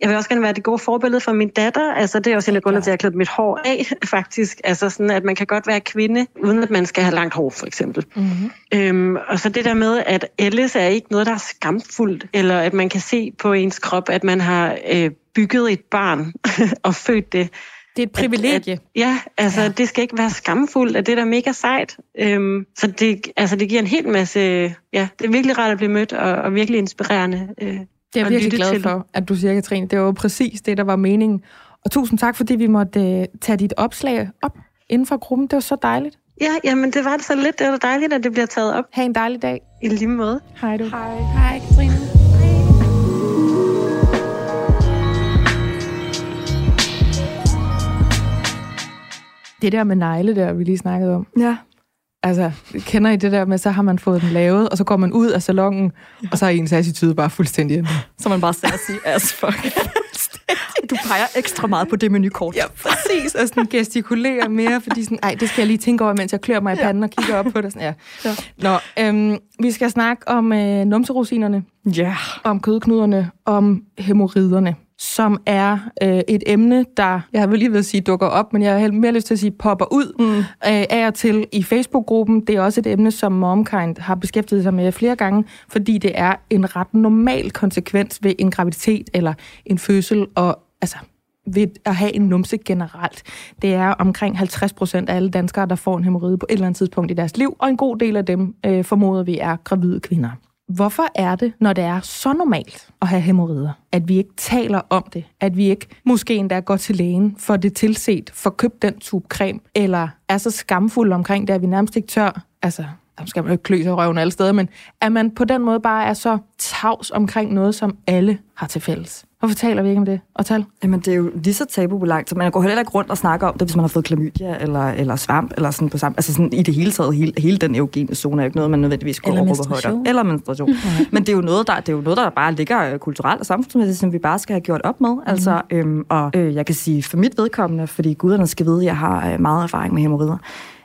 D: jeg vil også gerne være det gode forbillede for min datter. Altså, det er også en af grundene til, at jeg har klædt mit hår af, faktisk. Altså, sådan, at man kan godt være kvinde, uden at man skal have langt hår, for eksempel. Mm-hmm. Øhm, og så det der med, at ellers er ikke noget, der er skamfuldt, eller at man kan se på ens krop, at man har øh, bygget et barn og født det.
B: Det er et privilegie. At,
D: at, ja, altså ja. det skal ikke være skamfuldt, at det der er mega sejt. Øhm, så det, altså, det giver en hel masse, ja, det er virkelig rart at blive mødt, og, og virkelig inspirerende. Øh, det
B: er jeg virkelig glad til. for, at du siger, Katrine. Det var jo præcis det, der var meningen. Og tusind tak, fordi vi måtte uh, tage dit opslag op inden for gruppen. Det var så dejligt.
D: Ja, jamen det var det så lidt. Det var dejligt, at det bliver taget op.
B: Ha' en dejlig dag.
D: I lige måde.
B: Hej du.
A: Hej. Hej, Katrine.
B: Det der med negle der, vi lige snakkede om.
C: Ja.
B: Altså, kender I det der med, så har man fået den lavet, og så går man ud af salongen, ja. og så er ens attitude bare fuldstændig ændret.
C: Så man bare sætter sig as fuck. Du peger ekstra meget på det menukort.
B: Ja, præcis. Og sådan gestikulerer mere, fordi sådan, ej, det skal jeg lige tænke over, mens jeg klør mig i panden og kigger op på det. Sådan, ja. ja. Nå, øhm, vi skal snakke om øh, numserosinerne,
C: Ja.
B: Om kødknuderne, om hemorriderne, som er øh, et emne, der, jeg vil lige ved at sige, dukker op, men jeg har mere lyst til at sige, popper ud mm. øh, af og til i Facebook-gruppen. Det er også et emne, som MomKind har beskæftiget sig med flere gange, fordi det er en ret normal konsekvens ved en graviditet eller en fødsel, og altså ved at have en numse generelt. Det er omkring 50 procent af alle danskere, der får en hemorrhide på et eller andet tidspunkt i deres liv, og en god del af dem øh, formoder vi er gravide kvinder. Hvorfor er det, når det er så normalt at have hemorrider, at vi ikke taler om det? At vi ikke måske endda går til lægen for det tilset, for købt den tube creme, eller er så skamfulde omkring det, at vi nærmest ikke tør, altså der skal man jo ikke klø sig i røven alle steder, men at man på den måde bare er så tavs omkring noget, som alle har til fælles. Hvorfor taler vi ikke om det? Og tal?
C: Jamen, det er jo lige så tabubelagt, så man går heller ikke rundt og snakker om det, hvis man har fået klamydia eller, eller svamp, eller sådan på samme... Altså sådan i det hele taget, hele, hele den eugene zone er jo ikke noget, man nødvendigvis går
A: Eller
C: over
A: menstruation.
C: højder. Eller menstruation. Men det er, jo noget, der, det er jo noget, der bare ligger øh, kulturelt og samfundsmæssigt, som vi bare skal have gjort op med. Altså, øhm, og øh, jeg kan sige for mit vedkommende, fordi guderne skal vide, at jeg har øh, meget erfaring med hemorrider.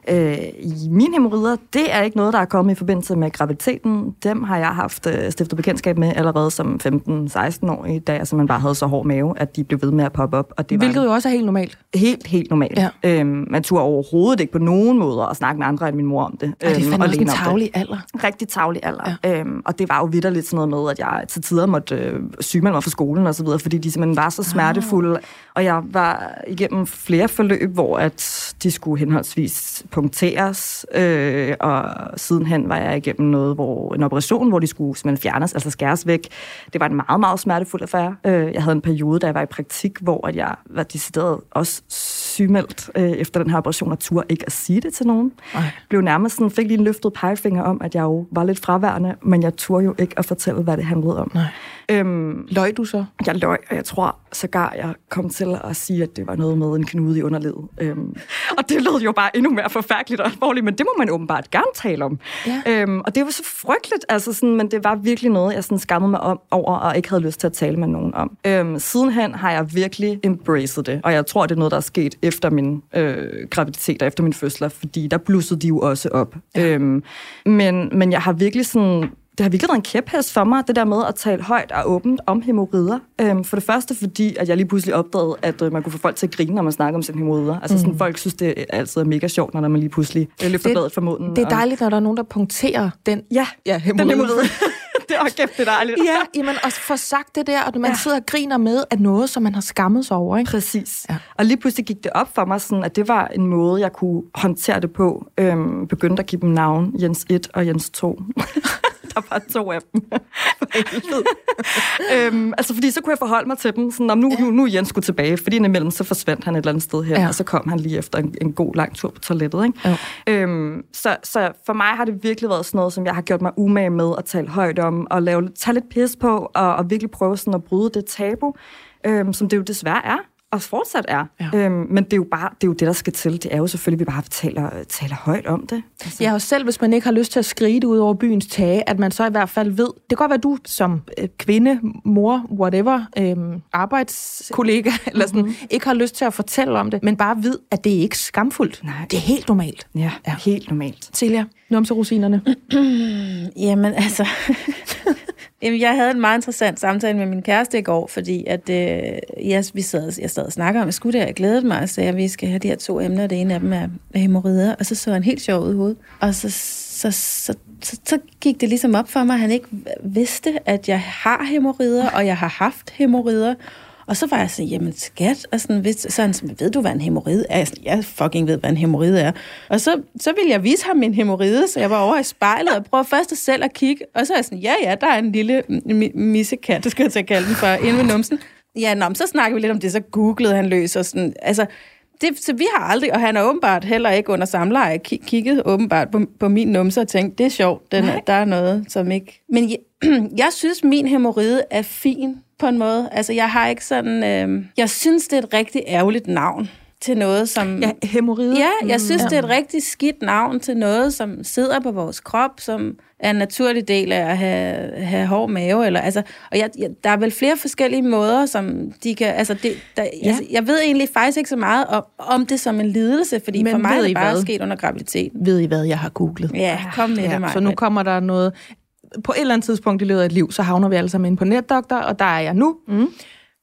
C: Øh, i mine hemorrider, det er ikke noget, der er kommet i forbindelse med graviditeten. Dem har jeg haft øh, stiftet bekendtskab med allerede som 15-16-årig, da jeg simpelthen bare havde så hård mave, at de blev ved med at poppe op. Og det var
B: Hvilket jo også er helt normalt.
C: helt, helt normalt.
B: Ja.
C: Øhm, man turde overhovedet ikke på nogen måder at snakke med andre end min mor om det.
B: Ej, det er
C: øhm,
B: fandme
C: og
B: også en tavlig alder.
C: Rigtig tavlig alder. Ja. Øhm, og det var jo vidderligt sådan noget med, at jeg til tider måtte øh, sygemelde mig fra skolen og så videre, fordi de simpelthen var så smertefulde. Og jeg var igennem flere forløb, hvor at de skulle henholdsvis punkteres, øh, og sidenhen var jeg igennem noget, hvor en operation, hvor de skulle simpelthen fjernes, altså skæres væk. Det var en meget, meget smertefuld affære. Øh, jeg havde en periode, da jeg var i praktik, hvor at jeg var decideret også sygemeldt øh, efter den her operation, og turde ikke at sige det til nogen.
B: Ej.
C: Blev nærmest sådan, fik lige en løftet pegefinger om, at jeg jo var lidt fraværende, men jeg turde jo ikke at fortælle, hvad det handlede om.
B: Nej.
C: Øhm,
B: Løg du så?
C: jeg løg, og jeg tror sågar, jeg kom til at sige, at det var noget med en knude i underlivet. Øhm, og det lød jo bare endnu mere forfærdeligt og alvorligt, men det må man åbenbart gerne tale om.
B: Ja.
C: Øhm, og det var så frygteligt, altså sådan, men det var virkelig noget, jeg sådan skammede mig om, over, og ikke havde lyst til at tale med nogen om. Øhm, sidenhen har jeg virkelig embraced det, og jeg tror, det er noget, der er sket efter min øh, graviditet og efter min fødsler, fordi der blussede de jo også op. Ja. Øhm, men, men jeg har virkelig sådan det har virkelig været en kæphest for mig, det der med at tale højt og åbent om hemorrider. Øhm, for det første fordi, at jeg lige pludselig opdagede, at øh, man kunne få folk til at grine, når man snakker om sine hemorrider. Altså sådan, folk synes, det er altid er mega sjovt, når man lige pludselig øh, løfter
B: Det-
C: bladet fra munden.
B: Det er
C: og-
B: dejligt, når der er nogen, der punkterer den.
C: Ja,
B: Ja,
C: den hemorride. det er kæft, det er dejligt.
B: Ja, jamen, og få sagt det der, og man ja. Sidder og griner med, at noget, som man har skammet sig over, ikke?
C: Præcis.
B: Ja.
C: Og lige pludselig gik det op for mig, sådan, at det var en måde, jeg kunne håndtere det på. Øhm, begyndte at give dem navn, Jens 1 og Jens 2. Der var to af dem. Øhm, altså, fordi så kunne jeg forholde mig til dem. Sådan, om nu, nu, nu er Jens skulle tilbage, fordi indimellem så forsvandt han et eller andet sted her,
B: Ja.
C: ja. og så kom han lige efter en, en god lang tur på toilettet. Ikke? Øhm, så, så for mig har det virkelig været sådan noget, som jeg har gjort mig umage med at tale højt om, og lave, tage lidt pis på, og, og virkelig prøve sådan at bryde det tabu, øhm, som det jo desværre er og fortsat er.
B: Ja.
C: Øhm, men det er, jo bare, det er jo det, der skal til. Det er jo selvfølgelig, at vi bare taler, taler højt om det. Altså,
B: Ja, og selv hvis man ikke har lyst til at skrige det ud over byens tage, at man så i hvert fald ved, det kan godt være, at du som øh, kvinde, mor, whatever, øh, arbejdskollega, eller sådan, mm-hmm. ikke har lyst til at fortælle om det, men bare ved, at det er ikke skamfuldt.
C: Nej.
B: Det er helt normalt.
C: ja,
B: Ja.
C: helt normalt.
B: Celia, numserosinerne.
A: Jamen altså, Jamen, jeg havde en meget interessant samtale med min kæreste i går, fordi at, øh, jeg, vi sad, jeg sad og snakkede om, at skulle det, jeg glædede mig og sagde, at vi skal have de her to emner, det ene af dem er hemorrider, og så så han helt sjov ud i hovedet. Og så, så, så, så, så gik det ligesom op for mig, at han ikke vidste, at jeg har hemorrider, og jeg har haft hemorrider. Og så var jeg sådan, jamen skat, og sådan, hvis, så han sådan, ved du, hvad en hemorride er? Jeg, sådan, jeg fucking ved, hvad en hemorride er. Og så, så ville jeg vise ham min hemorride, så jeg var over i spejlet og prøvede først at selv at kigge. Og så er jeg sådan, ja, ja, der er en lille mi- missekat, det skal jeg til at kalde den for, inde ved numsen. Ja, nå, men så snakker vi lidt om det, så googlede han løs og sådan, altså, det, så vi har aldrig, og han er åbenbart heller ikke under samleje, ki- kigget åbenbart på, på min numse og tænkt, det er sjovt, den, er- der er noget, som ikke... Men jeg, jeg synes, min hemorride er fin på en måde. Altså, jeg har ikke sådan... Øh, jeg synes, det er et rigtig ærgerligt navn. til noget, som...
B: Ja, hemorrider.
A: Ja, jeg synes, det er et rigtig skidt navn til noget, som sidder på vores krop, som er en naturlig del af at have, have hård mave. Eller, altså, og jeg, jeg, der er vel flere forskellige måder, som de kan... Altså, det, der, ja. altså, jeg ved egentlig faktisk ikke så meget om, om det som en lidelse, fordi
B: Men
A: for mig er det bare
B: hvad?
A: sket under graviditeten.
B: Ved I hvad, jeg har googlet?
A: Ja, kom med det,
B: Ja, så nu kommer der noget... På et eller andet tidspunkt i løbet af et liv, så havner vi alle sammen ind på netdoktor, og der er jeg nu. Mm.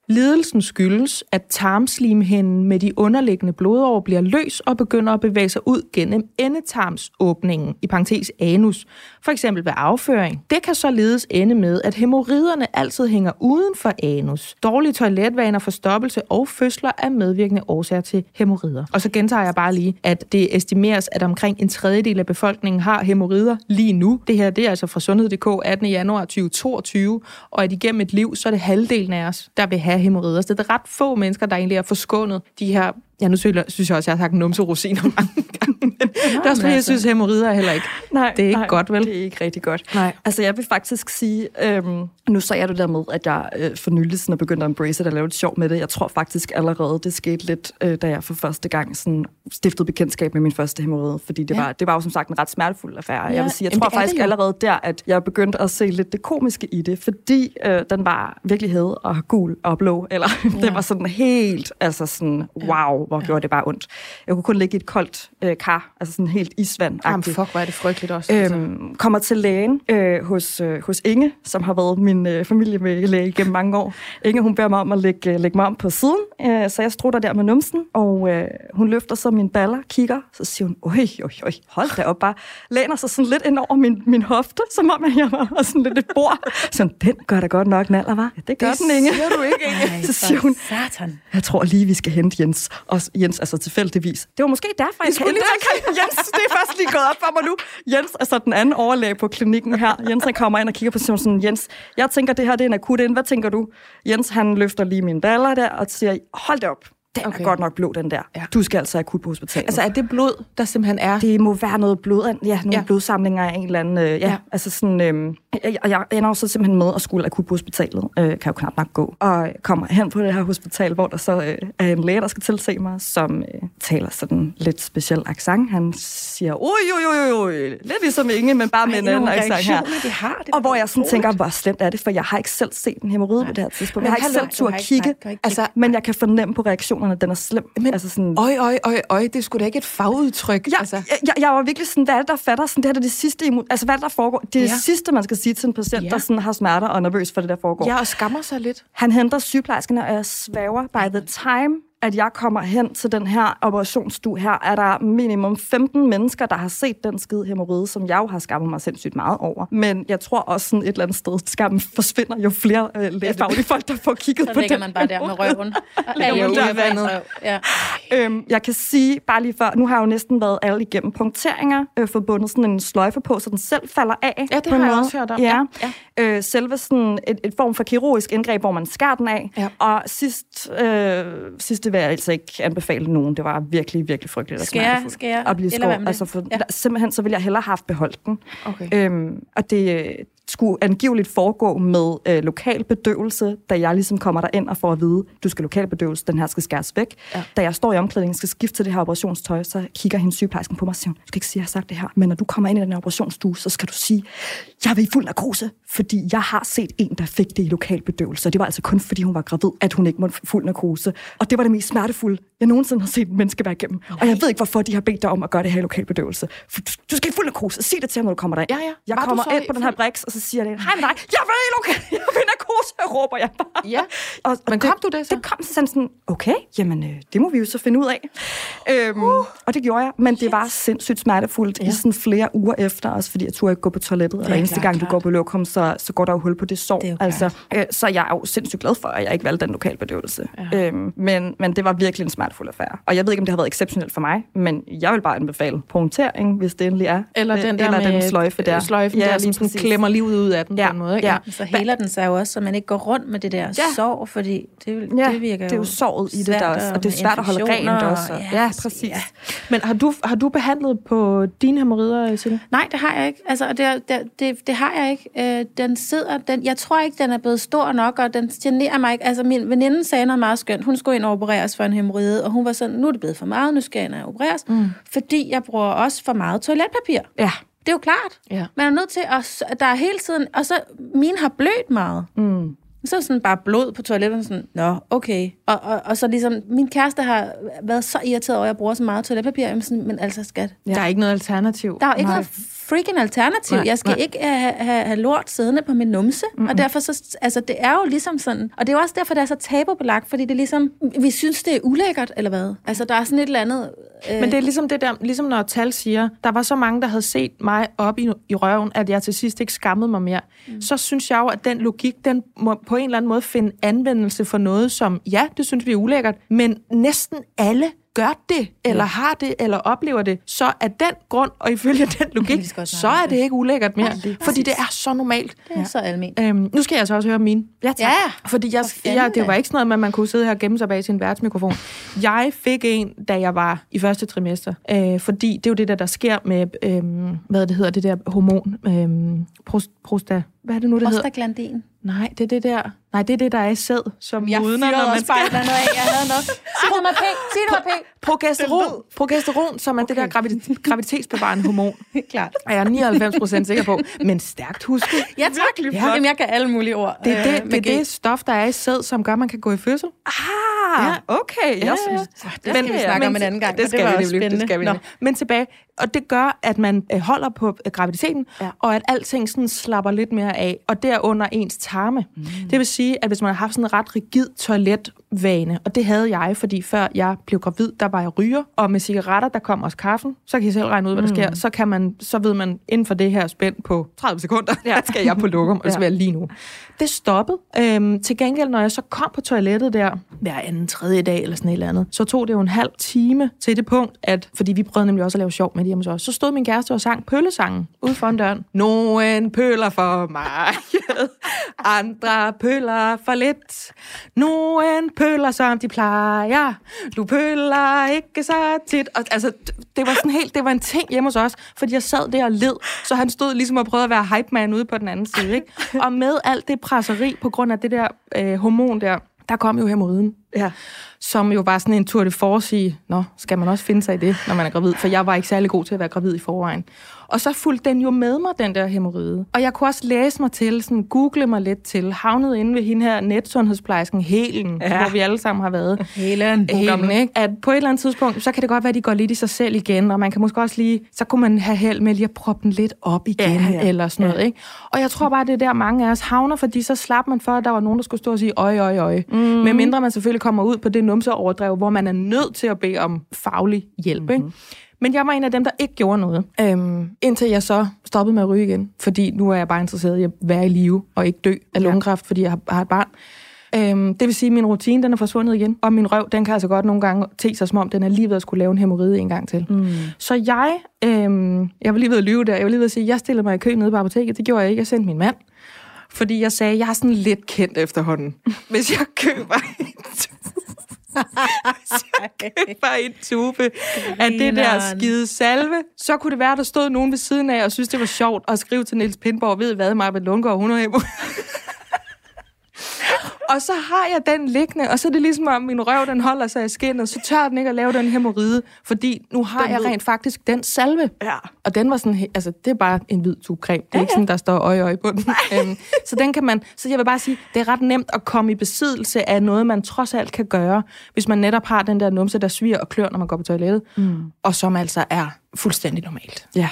B: Lidelsen skyldes, at tarmslimhinden med de underliggende blodår bliver løs og begynder at bevæge sig ud gennem endetarmsåbningen, i parentes anus, for eksempel ved afføring. Det kan således ende med, at hemorriderne altid hænger uden for anus. Dårlige toiletvaner, forstoppelse og fødsler er medvirkende årsager til hemorrider. Og så gentager jeg bare lige, at det estimeres, at omkring en tredjedel af befolkningen har hemorrider lige nu. Det her det er altså fra Sundhed.dk 18. januar 2022, og at igennem et liv, så er det halvdelen af os, der vil have hemorrider. Så det er ret få mennesker, der egentlig er forskånet de her Ja, nu synes jeg også, jeg har sagt numserosiner mange gange. Men det er også jeg
A: altså.
B: synes, hemorrider er heller ikke.
C: Nej,
B: Det er ikke
C: nej,
B: godt, vel?
C: Det er ikke rigtig godt.
B: Nej.
C: Altså, jeg vil faktisk sige, øhm, nu sagde jeg det der med, at jeg øh, for nylig sådan er begyndt at embrace det og lave lidt sjov med det. Jeg tror faktisk allerede, det skete lidt, øh, da jeg for første gang sådan, stiftede bekendtskab med min første hemorrhoide, fordi det,
B: Ja.
C: var, det var jo som sagt en ret smertefuld affære.
B: Ja,
C: Jeg vil sige, jeg
B: jamen,
C: tror faktisk allerede der, at jeg begyndte at se lidt det komiske i det, fordi øh, den var virkelig hed og gul og blå, eller ja. det var sådan helt, altså sådan, wow, hvor gjorde det bare ondt. Jeg kunne kun ligge i et koldt øh, kar, altså sådan helt isvand
B: Jamen, fuck, hvor er det frygteligt også. altså.
C: Øhm, kommer til lægen øh, hos, øh, hos Inge, som har været min øh, familie med læge gennem mange år. Inge, hun beder mig om at lægge, øh, lægge mig om på siden, øh, så jeg strutter der med numsen, og øh, hun løfter så mine baller, kigger, så siger hun, oj, oj, oj, hold da op bare. Læner sig sådan lidt ind over min, min hofte, som om jeg var sådan lidt et bord. Så den gør da godt nok naller, var? Ja, det gør den, Inge.
B: siger du ikke, Inge.
A: Ej,
C: så siger hun,
A: Satan.
C: jeg tror lige, vi skal hente Jens. Og Jens, altså tilfældigvis. Det var måske derfor, jeg
B: skulle
C: skulle lige Jens, det er først lige gået op for mig nu. Jens, altså den anden overlæge på klinikken her. Jens, han kommer ind og kigger på sådan, sådan, Jens, jeg tænker, det her det er en akut ind. Hvad tænker du? Jens, han løfter lige min baller der og siger, hold det op. Den
B: Okay.
C: er godt nok blå, den der.
B: Ja.
C: Du skal altså akut på hospitalet.
B: Altså, er det blod, der simpelthen er...
C: Det må være noget blod, ja, nogle
B: Ja.
C: blodsamlinger af en eller anden, øh, ja,
B: Ja.
C: altså sådan, øh, jeg, jeg ender jo så simpelthen med at skulle akut på hospitalet, øh, kan jo knap nok gå, og kommer hen på det her hospital, hvor der så øh, er en læge, der skal tilse mig, som øh, taler sådan lidt speciel accent. Han siger, oj, oj, oj, oj, lidt ligesom Inge, men bare med en anden accent her.
A: de har. Det
C: Og hvor jeg sådan tænker, hvor slemt er det, for jeg har ikke selv set en hemorrhide på det her tidspunkt. Jeg har ikke selv tur at kigge, altså, men jeg kan fornemme på reaktionerne, at den er slem.
B: Men-
C: altså sådan,
B: Øj, øj, øj, øj, det er sgu da ikke et fagudtryk.
C: Ja,
B: altså.
C: altså. jeg, jeg var virkelig sådan, hvad er det, der fatter? Sådan, det her det er det sidste, imod, altså hvad er det, der foregår? Det er
B: Ja.
C: det sidste, man skal sige til en patient,
B: ja.
C: der sådan har smerter og er nervøs for det, der foregår.
B: Ja, og skammer sig lidt.
C: Han henter sygeplejerskerne, og jeg svæver, by the time, at jeg kommer hen til den her operationsstue her, er der minimum 15 mennesker, der har set den skide hemorrhide, som jeg jo har skammet mig sindssygt meget over. Men jeg tror også sådan et eller andet sted, skammen forsvinder, jo flere øh, lægefaglige folk, der får kigget
A: Så
C: på
A: ligger
C: den
A: man bare der med røven. Og alle
C: man
A: ude. Ja.
C: Øhm, jeg kan sige, bare lige før, nu har jeg jo næsten været alle igennem punkteringer, øh, forbundet sådan en sløjfe på, så den selv falder af.
B: Ja, det
C: på
B: har jeg
C: måde.
B: også hørt om.
C: Ja.
B: Ja,
C: Øh, selve sådan et, et form for kirurgisk indgreb, hvor man skærer den af.
B: Ja.
C: Og sidst, øh, sidste vil jeg altså ikke anbefale nogen. Det var virkelig, virkelig frygteligt og smertefuldt
A: skal jeg-
C: at blive skåret. Altså for,
A: Ja.
C: Simpelthen, så ville jeg hellere have haft beholdt den.
B: Okay.
C: Øhm, og det skulle angiveligt foregå med øh, lokal bedøvelse, da jeg ligesom kommer der ind og får at vide, du skal lokal bedøvelse, den her skal skæres væk.
B: Ja.
C: Da jeg står i omklædningen og skal skifte til det her operationstøj, så kigger hende sygeplejersken på mig og siger, du skal ikke sige, at jeg har sagt det her, men når du kommer ind i den her operationsstue, så skal du sige, jeg er i fuld narkose, fordi jeg har set en, der fik det i lokal bedøvelse, og det var altså kun fordi hun var gravid, at hun ikke måtte fuld narkose. Og det var det mest smertefulde, jeg nogensinde har set et menneske være igennem. Og jeg ved ikke, hvorfor de har bedt dig om at gøre det her i lokal bedøvelse. Du, skal i fuld narkose. Sig det til ham, når du kommer derind.
B: Ja, ja.
C: Jeg
B: Var
C: kommer ind på den her briks, og så siger jeg, hej med dig, jeg vil i lokal, jeg vil narkose, råber jeg bare.
B: Ja.
C: Og, og
B: Men kom du det så?
C: Det kom så sådan, sådan okay, jamen øh, det må vi jo så finde ud af. Øhm, uh, og det gjorde jeg, men det var sindssygt smertefuldt ja. i sådan flere uger efter, også fordi jeg turde ikke gå på toilettet, og hver eneste
A: klart,
C: gang du
A: klart.
C: går på lokum, så, så går der jo hul på det sår.
A: Det er
C: altså, øh, så jeg er jo sindssygt glad for, at jeg ikke valgte den lokale bedøvelse. Ja. Øhm, men, men det var virkelig en smertefuld affære. Og jeg ved ikke, om det har været exceptionelt for mig, men jeg vil bare anbefale punktering, hvis det endelig er.
B: Eller
C: Øh,
B: den der
C: eller
B: med
C: den sløjfe der.
B: Sløjfen ja, der, som
C: lige
B: sådan klemmer livet livet ud af den
C: Ja,
B: på en måde. Ikke?
C: ja.
A: Så heler den sig jo også, så man ikke går rundt med det der
C: Ja.
A: ja. sorg, fordi det,
C: Ja,
A: det virker
C: det er jo såret i det der også, og det er svært at holde rent også.
A: og-
C: Ja, præcis.
A: Ja.
B: Men har du, har du behandlet på dine hemorrider, Silje?
A: Nej, det har jeg ikke. Altså, det, det, det, det har jeg ikke. Øh, den sidder, den, jeg tror ikke, den er blevet stor nok, og den generer mig ikke. Altså, min veninde sagde noget meget skønt. Hun skulle ind og opereres for en hemorrhide, og hun var sådan, nu er det blevet for meget, nu skal jeg ind og opereres, mm. fordi jeg bruger også for meget toiletpapir.
C: Ja.
A: Det er jo klart.
B: Ja.
A: Man er nødt til at... Der er hele tiden... Og så... Mine har blødt meget.
C: Mm.
A: Så er sådan bare blod på toilettet, sådan, nå, okay. Og, og, og så ligesom, min kæreste har været så irriteret over, at jeg bruger så meget toiletpapir. Jamen sådan, men altså, skat,
B: Ja. Der er ikke noget alternativ.
A: der er ikke
C: Nej.
A: noget freaking alternativ.
B: Nej,
A: jeg skal
B: nej.
A: ikke have, have, have lort siddende på min numse. Mm-hmm. Og derfor så, altså, det er jo ligesom sådan, og det er jo også derfor, det er så tabubelagt, fordi det er ligesom, vi synes, det er ulækkert, eller hvad? Altså, der er sådan et eller andet... Øh,
B: Men det er ligesom det der, ligesom når Tal siger, der var så mange, der havde set mig op i, i røven, at jeg til sidst ikke skammede mig mere. Mm. Så synes jeg jo, at den logik, den må på en eller anden måde finde anvendelse for noget, som, ja, det synes vi er ulækkert, men næsten alle gør det, eller har det, eller oplever det, så af den grund, og ifølge den logik,
A: så
B: er det ikke ulækkert mere,
C: lige
B: fordi det er så normalt.
A: det er så almindeligt.
B: Øhm, nu skal jeg så også høre min.
C: Ja, tak.
A: Ja,
B: Fordi jeg, jeg, det var ikke sådan noget med, at man kunne sidde her og gemme sig bag sin værtsmikrofon. Jeg fik en, da jeg var i første trimester. Øh, fordi det er jo det der, der sker med, øh, hvad det hedder, det der hormon. Øh, prost, prosta, hvad er det nu, det hedder?
A: Prostaglandin.
B: Nej, det er det der. Nej, det er det, der er i sæd, som
A: Jeg fyrede
B: når man
A: også bare et
B: skal...
A: eller andet af. Jeg havde noget. Sig mig pænt. Sig mig pænt.
B: Progesteron, progesteron, som er okay. det der gravid- graviditetsbevarende hormon,
A: Klart.
B: er jeg 99 procent sikker på. Men stærkt husket.
A: Ja, tak. Ja. Jamen, jeg kan alle mulige ord.
B: Det er det,
A: øh,
B: det, er det stof, der er i sæd, som gør, at man kan gå i fødsel.
C: Ah, okay.
B: Ja,
C: Jeg
B: ja.
C: synes,
A: Det skal vi snakke om en anden gang,
B: Det skal
A: det var
B: vi nemlig, det
A: spændende.
B: skal vi
A: Nå.
B: Men tilbage, og det gør, at man øh, holder på øh, graviditeten,
C: Ja.
B: ja. og at alting sådan slapper lidt mere af, og derunder ens tarme. Mm. Det vil sige, at hvis man har haft sådan en ret rigid toiletvane, og det havde jeg, fordi før jeg blev gravid, der var jeg ryger, og med cigaretter, der kom også kaffen, så kan I selv regne ud, hvad der sker. Så, kan man, så ved man, inden for det her spænd på 30 sekunder, ja. skal jeg på lokum, og så jeg lige nu. Det stoppede. Øhm, til gengæld, når jeg så kom på toilettet der, hver anden tredje dag eller sådan et eller andet, så tog det jo en halv time til det punkt, at, fordi vi prøvede nemlig også at lave sjov med det hjemme os, så stod min kæreste og sang pøllesangen ude foran døren. Nogen pøller for mig, andre pøller for lidt. Nogen pøller, som de plejer. Du pøller ikke så tit. Og, altså, det var sådan helt, det var en ting hjemme hos os, fordi jeg sad der og led, så han stod ligesom og prøvede at være hype man ude på den anden side. Ikke? Og med alt det presseri på grund af det der øh, hormon der, der kom jo hemorrhoiden
C: ja.
B: som jo var sådan en tour de force i, nå, skal man også finde sig i det, når man er gravid? For jeg var ikke særlig god til at være gravid i forvejen. Og så fulgte den jo med mig, den der hemorrhoide. Og jeg kunne også læse mig til, sådan google mig lidt til, havnede inde ved hende her netsundhedsplejersken Helen,
C: Ja.
B: ja. hvor vi alle sammen har været.
A: Helen.
B: Helen, ikke? At på et eller andet tidspunkt, så kan det godt være, at de går lidt i sig selv igen, og man kan måske også lige, så kunne man have held med lige at proppe den lidt op igen,
C: Ja,
B: ja,
C: ja.
B: ja. eller sådan noget, ikke? Og jeg tror bare, det er der mange af os havner, fordi så slap man for, at der var nogen, der skulle stå og sige, øj, øj, øj. Mm. Med mindre man selvfølgelig kommer ud på det numseoverdrev, hvor man er nødt til at bede om faglig hjælp, mm-hmm. ikke? Men jeg var en af dem, der ikke gjorde noget, øhm, indtil jeg så stoppede med at ryge igen. Fordi nu er jeg bare interesseret i at være i live og ikke dø af lungekræft, fordi jeg har, har et barn. Øhm, det vil sige, at min rutine den er forsvundet igen, og min røv den kan altså godt nogle gange te sig som om, den er lige ved at skulle lave en hemorrhide en gang til. Mm. Så jeg, øhm, jeg var lige ved at lyve der, jeg var lige ved at sige, at jeg stillede mig i kø nede på apoteket, det gjorde jeg ikke, jeg sendte min mand. Fordi jeg sagde, at jeg er sådan lidt kendt efterhånden. Hvis jeg køber en køber en tube af det der skide salve, så kunne det være, der stod nogen ved siden af og synes, det var sjovt at skrive til Niels Pindborg, ved hvad, Marbet Lundgaard, hun er. Og så har jeg den liggende, og så er det ligesom om min røv, den holder sig i skinnet, så tør den ikke at lave den hemorrhide, fordi nu har
C: Den
B: jeg rent faktisk den salve.
C: Ja.
B: Og den var sådan, altså det er bare en hvid tube creme. Det er ja, ikke sådan, der står øje øje på den. øhm, så den kan man, så jeg vil bare sige, det er ret nemt at komme i besiddelse af noget, man trods alt kan gøre, hvis man netop har den der numse, der sviger og klør, når man går på toilettet, mm. og som altså er fuldstændig normalt.
C: Ja,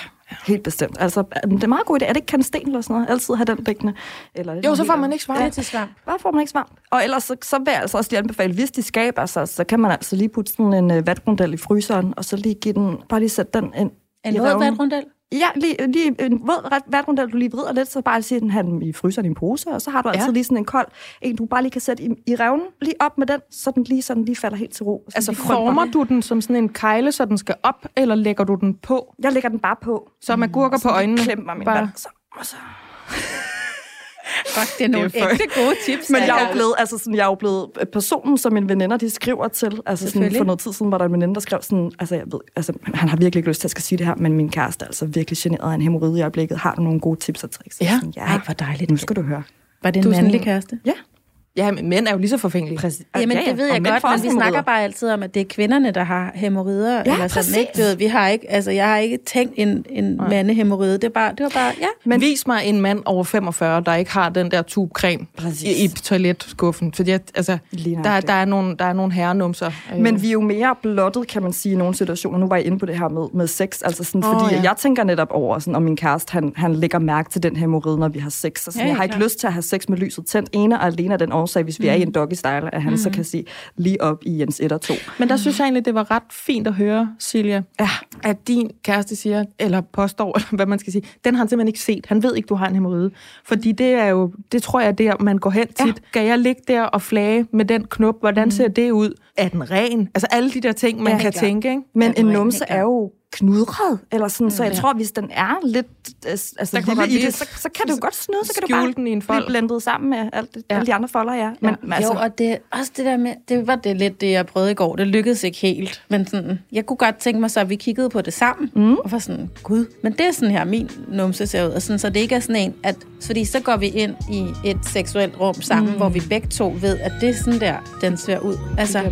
C: helt bestemt. Altså, det er meget god idé. Er det ikke kandsten eller sådan noget? Altid have den liggende? Eller er
B: Jo, så får man ikke svamp.
A: Er til svamp.
C: Hvad får man ikke svamp? Og ellers så, så vil jeg altså også lige anbefale, hvis de skaber sig, så kan man altså lige putte sådan en uh, vatgrundel i fryseren, og så lige give den, bare lige sætte den ind
A: En
C: røven.
A: vatrundel?
C: Ja, lige, lige en våd ret- vatgrundel, du lige vrider lidt, så bare sige den her i fryseren i en pose, og så har du altid
B: Ja.
C: lige sådan en kold, en du bare lige kan sætte i, i revnen, lige op med den, så den lige sådan lige falder helt til ro. Så
B: Altså
C: lige
B: former du den som sådan en kejle, så den skal op, eller lægger du den på?
C: Jeg lægger den bare på.
B: Så med gurker på øjnene?
C: Klemmer min
B: Bare-
C: vand. Så, og så.
A: Fuck, det er nogle
B: Det er
A: ægte gode tips.
C: Men jeg er
A: altså.
C: jo blevet, altså sådan, jeg er jo blevet personen, som mine veninder, de skriver til. Altså sådan, for noget tid siden var der en veninde, der skrev sådan, altså, jeg ved, altså han har virkelig ikke lyst til at skal sige det her, men min kæreste er altså virkelig generet af en hemorrhoide i øjeblikket. Har du nogle gode tips og tricks?
B: Ja.
C: Sådan, ja.
A: Ej, hvor dejligt.
C: Nu skal du høre.
A: Var det
B: Du
A: en
B: sådan-
A: mandlig kæreste?
C: Ja.
B: Ja, men mænd er jo lige så forfængelige.
C: Præcis.
A: Jamen,
C: ja, ja.
A: det ved jeg godt, men vi snakker bare altid om, at det er kvinderne, der har hæmorider.
C: Ja,
A: eller sådan,
C: præcis.
A: ikke? Ved, vi har ikke, altså, jeg har ikke tænkt en, en mandehæmoride. Det, er bare, det var bare, ja.
B: Men vis mig en mand over 45, der ikke har den der tube creme
C: Præcis.
B: i, i toiletskuffen. Fordi at, altså, der, der, er nogle, der er nogle herrenumser. øh,
C: Men vi er jo mere blottet, kan man sige, i nogle situationer. Nu var jeg inde på det her med, med sex, altså sådan, oh, fordi
B: ja.
C: ja. jeg tænker netop over, sådan, om min kæreste, han, han lægger mærke til den hemorrhide, når vi har sex. Så sådan,
A: Ja,
C: ja,
A: ja,
C: jeg har ikke
A: klart.
C: lyst til at have sex med lyset tændt, ene og alene af den årsag, hvis vi mm. er i en doggy style, at han mm. så kan sige lige op i Jens 1 og 2.
B: Men der synes jeg egentlig, det var ret fint at høre, Silja,
C: Ja.
B: at din kæreste siger, eller påstår, eller hvad man skal sige, den har han simpelthen ikke set. Han ved ikke, du har en hemorrhide. Fordi det er jo, det tror jeg er der, man går hen tit. Ja. Skal jeg ligge der og flage med den knop? Hvordan ser det ud? Er den ren? Altså alle de der ting, man
C: Ja,
B: kan
A: klart.
B: tænke, ikke?
C: Men
A: Ja,
C: en
A: er
C: numse er jo knudret, eller sådan, så jeg
B: Ja.
C: tror, hvis den er lidt altså,
B: du
C: lille i det, så, så kan du godt snyde, så kan du bare
B: den i en
C: blive
B: fold.
C: blendet sammen med alt,
B: Ja.
C: ja. alle de andre folder, ja. Men,
A: Men,
C: altså,
A: jo, og det, også det der med, det var det lidt det, jeg prøvede i går. Det lykkedes ikke helt. Men sådan, jeg kunne godt tænke mig så, at vi kiggede på det sammen. Mm. Og var sådan, gud, men det er sådan her, min numse ser ud. Og sådan, så det ikke er sådan en, at, fordi så går vi ind i et seksuelt rum sammen, mm. hvor vi begge to ved, at det er sådan der, den ser ud. Altså,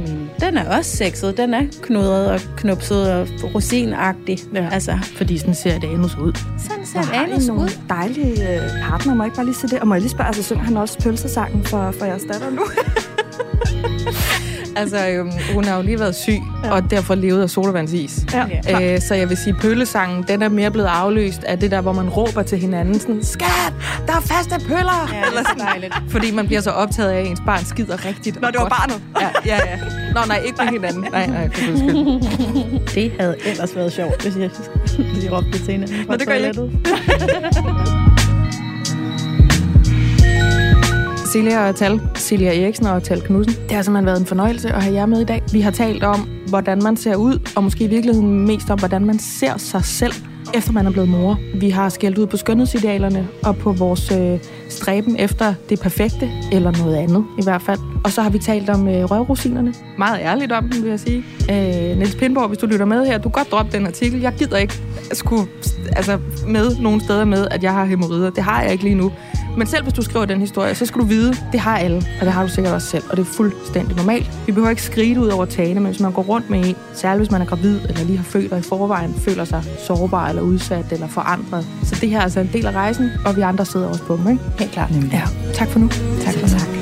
A: den er også sexet. Den er knudret og knupset og rosinagtig.
B: Ja.
A: Altså,
B: Fordi sådan ser det anus ud.
A: sådan ser
C: har
A: anus
C: nogle
A: ud.
C: dejlige øh, partner, må jeg ikke bare lige sige det? Og må jeg lige spørge, altså synger han også pølsesangen for, for jeres datter nu?
B: Altså, øhm, hun har jo lige været syg, ja. og derfor levet af sodavandsis.
C: Ja.
B: Øh, så jeg vil sige, pøllesangen, den er mere blevet afløst af det der, hvor man råber til hinanden sådan, Skat, der er faste pøller!
A: Ja, det er dejligt.
B: Fordi man bliver så optaget af, at ens barn skider rigtigt.
C: Nå,
B: og
C: det var
B: godt.
C: barnet.
B: Ja, ja, ja. Nå, nej, ikke med hinanden. Nej, nej, for.
A: Det havde ellers været sjovt, hvis jeg, hvis jeg råbte det til hinanden. fra
C: Nå, det gør I ikke.
B: Silja og Tal, Silja Eriksen og Tal Knudsen. Det har simpelthen været en fornøjelse at have jer med i dag. Vi har talt om, hvordan man ser ud, og måske i virkeligheden mest om, hvordan man ser sig selv, efter man er blevet mor. Vi har skældt ud på skønhedsidealerne og på vores øh, stræben efter det perfekte, eller noget andet i hvert fald. Og så har vi talt om øh, røvrosinerne. Meget ærligt om dem, vil jeg sige. Øh, Niels Pindborg, hvis du lytter med her, du kan godt droppe den artikel. Jeg gider ikke skulle altså, med nogle steder med, at jeg har hemorrider. Det har jeg ikke lige nu. Men selv hvis du skriver den historie, så skal du vide, det har alle, og det har du sikkert også selv, og det er fuldstændig normalt. Vi behøver ikke skrige ud over tagene, men hvis man går rundt med en, særligt hvis man er gravid, eller lige har født og i forvejen føler sig sårbar eller udsat eller forandret. Så det her er altså en del af rejsen, og vi andre sidder også på dem, ikke?
A: Helt klart.
B: Ja, tak for nu.
A: Tak for tak.